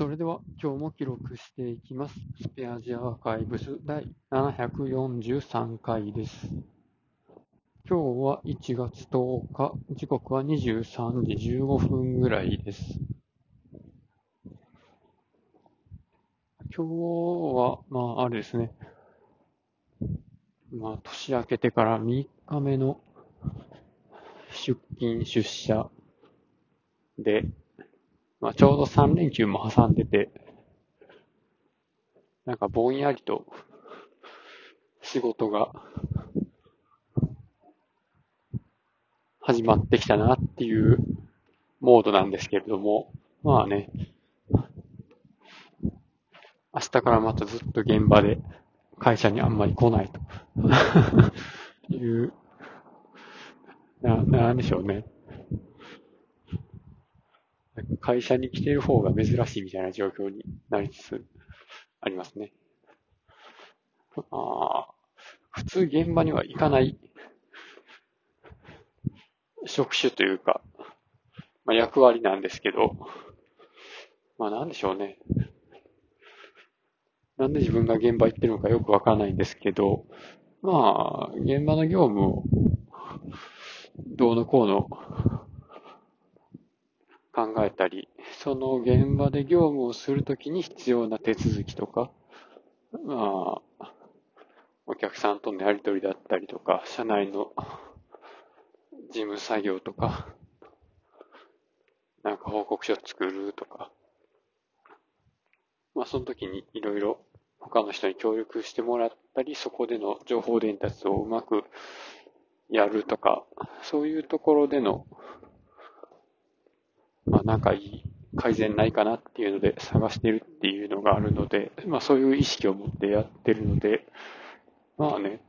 それでは今日も記録していきます。スペアジアアーカイブス第743回です。今日は1月10日、時刻は23時15分ぐらいです。今日は、まあ、あれですね。まあ、年明けてから3日目の出勤、出社で、まあ、ちょうど3連休も挟んでて、なんかぼんやりと仕事が始まってきたなっていうモードなんですけれども、まあね、明日からまたずっと現場で会社にあんまり来ないという、な、なんでしょうね。会社に来ている方が珍しいみたいな状況になりつつありますね。あ普通現場には行かない職種というか、まあ、役割なんですけど、まあなんでしょうね。なんで自分が現場行ってるのかよくわからないんですけど、まあ、現場の業務をどうのこうの考えたり、その現場で業務をするときに必要な手続きとか、まあ、お客さんとのやり取りだったりとか、社内の事務作業とか、なんか報告書作るとか、まあその時にいろいろ他の人に協力してもらったり、そこでの情報伝達をうまくやるとか、そういうところでのなんかいい改善ないかなっていうので探してるっていうのがあるので、まあそういう意識を持ってやってるので、まあね、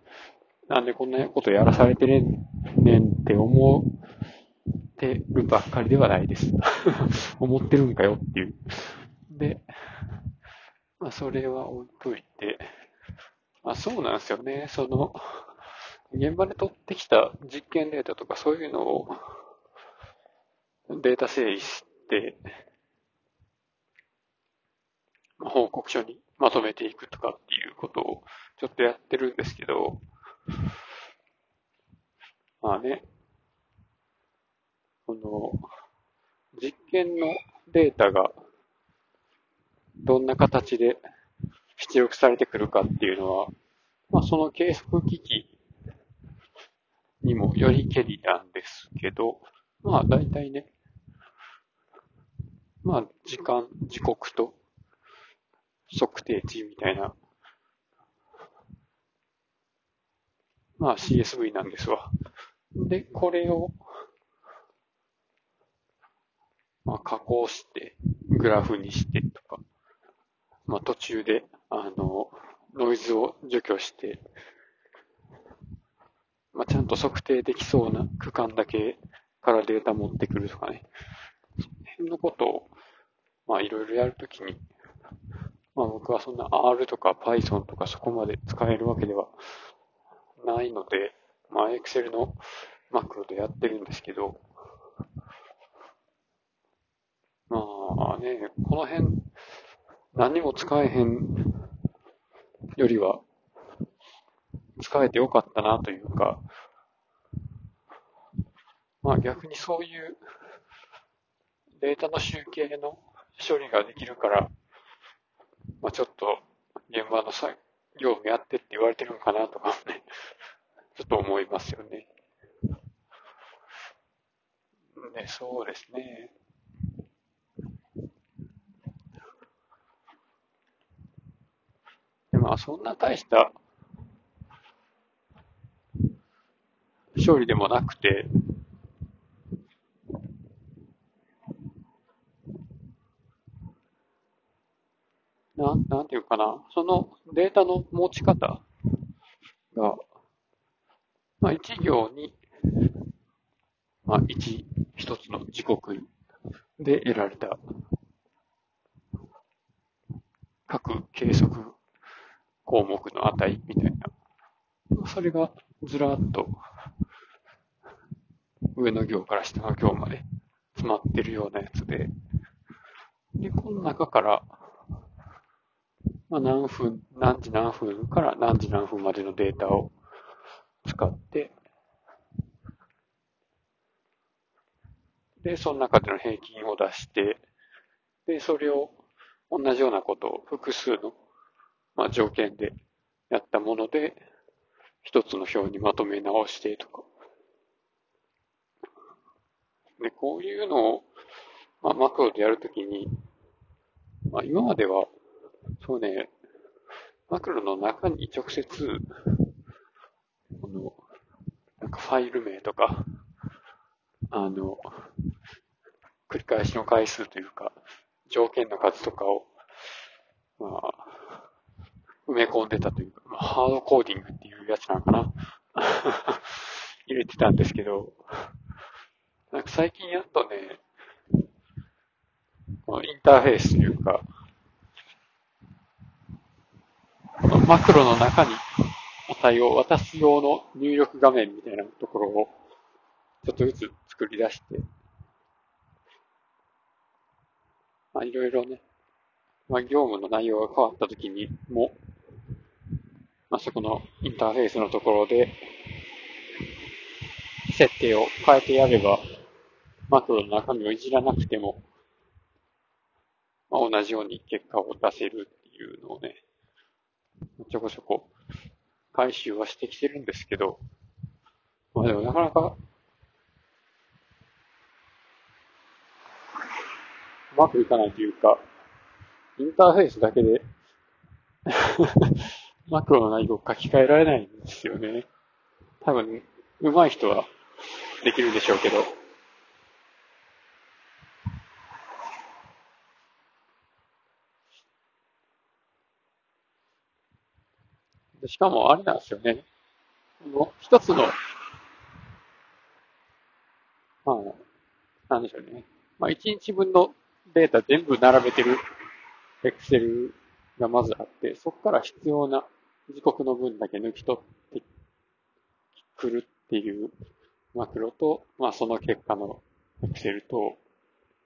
なんでこんなことやらされてねんって思ってるばっかりではないです。思ってるんかよっていう。で、まあそれは置いといて、まあそうなんですよね。その、現場で取ってきた実験データとかそういうのをデータ整理して、報告書にまとめていくとかっていうことをちょっとやってるんですけど、まあね、この、実験のデータがどんな形で出力されてくるかっていうのは、まあその計測機器にもよりけりなんですけど、まあ大体ね、まあ、時間、時刻と測定値みたいな、まあ CSV なんですわ。で、これを、まあ加工して、グラフにしてとか、まあ途中で、あの、ノイズを除去して、まあちゃんと測定できそうな区間だけからデータ持ってくるとかね。の辺のことを、まあいろいろやるときに、まあ僕はそんな R とか Python とかそこまで使えるわけではないので、まあ Excel のマクロでやってるんですけど、まあね、この辺、何も使えへんよりは、使えてよかったなというか、まあ逆にそういうデータの集計の処理ができるから、まあちょっと現場のさ業務やってって言われてるのかなとかね、ちょっと思いますよね。ね、そうですね。でまあそんな大した処理でもなくて、なん、なんていうかな、そのデータの持ち方が、まあ一行に、まあ一、一つの時刻で得られた各計測項目の値みたいな。それがずらっと上の行から下の行まで詰まってるようなやつで、で、この中から、まあ、何分、何時何分から何時何分までのデータを使って、で、その中での平均を出して、で、それを同じようなことを複数の、まあ、条件でやったもので、一つの表にまとめ直してとか。で、こういうのを、まあ、マクロでやるときに、まあ、今までは、そうね、マクロの中に直接、この、なんかファイル名とか、あの、繰り返しの回数というか、条件の数とかを、まあ、埋め込んでたというか、まあ、ハードコーディングっていうやつなのかな。入れてたんですけど、なんか最近やっとね、このインターフェースというか、このマクロの中に値を渡す用の入力画面みたいなところをちょっとずつ作り出して、まあいろいろね、まあ業務の内容が変わった時にも、まあそこのインターフェースのところで、設定を変えてやれば、マクロの中身をいじらなくても、まあ、同じように結果を出せるっていうのをね、ちょこちょこ回収はしてきてるんですけど、まあでもなかなか、うまくいかないというか、インターフェースだけで マクロの内容を書き換えられないんですよね。多分、上手い人はできるでしょうけど、しかもあれなんですよね。の一つの、まあ、なんでしょうね。まあ、一日分のデータ全部並べてるエクセルがまずあって、そこから必要な時刻の分だけ抜き取ってくるっていうマクロと、まあ、その結果のエクセルと、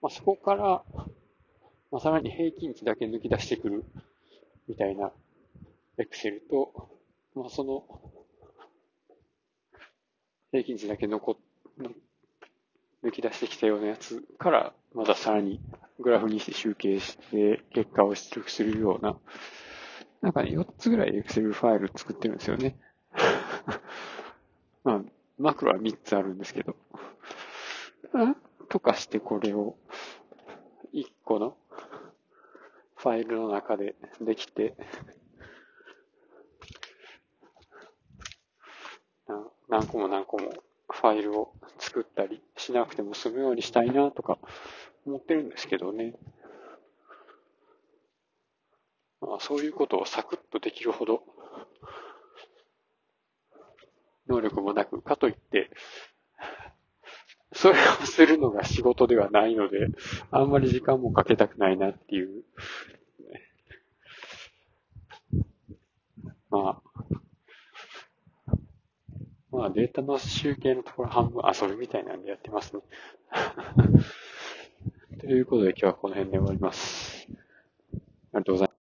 まあ、そこから、まあ、さらに平均値だけ抜き出してくるみたいなエクセルと、まあ、その、平均値だけ残っ、抜き出してきたようなやつから、まださらにグラフにして集計して結果を出力するような、なんかね、4つぐらい Excel ファイル作ってるんですよね。まあ、マクロは3つあるんですけど。とかしてこれを1個のファイルの中でできて、何個も何個もファイルを作ったりしなくても済むようにしたいなとか思ってるんですけどね。まあ、そういうことをサクッとできるほど能力もなく、かといって、それをするのが仕事ではないので、あんまり時間もかけたくないなっていう。まあ、あデータの集計のところ半分あ、それみたいなんでやってますね。ということで今日はこの辺で終わります。ありがとうございます。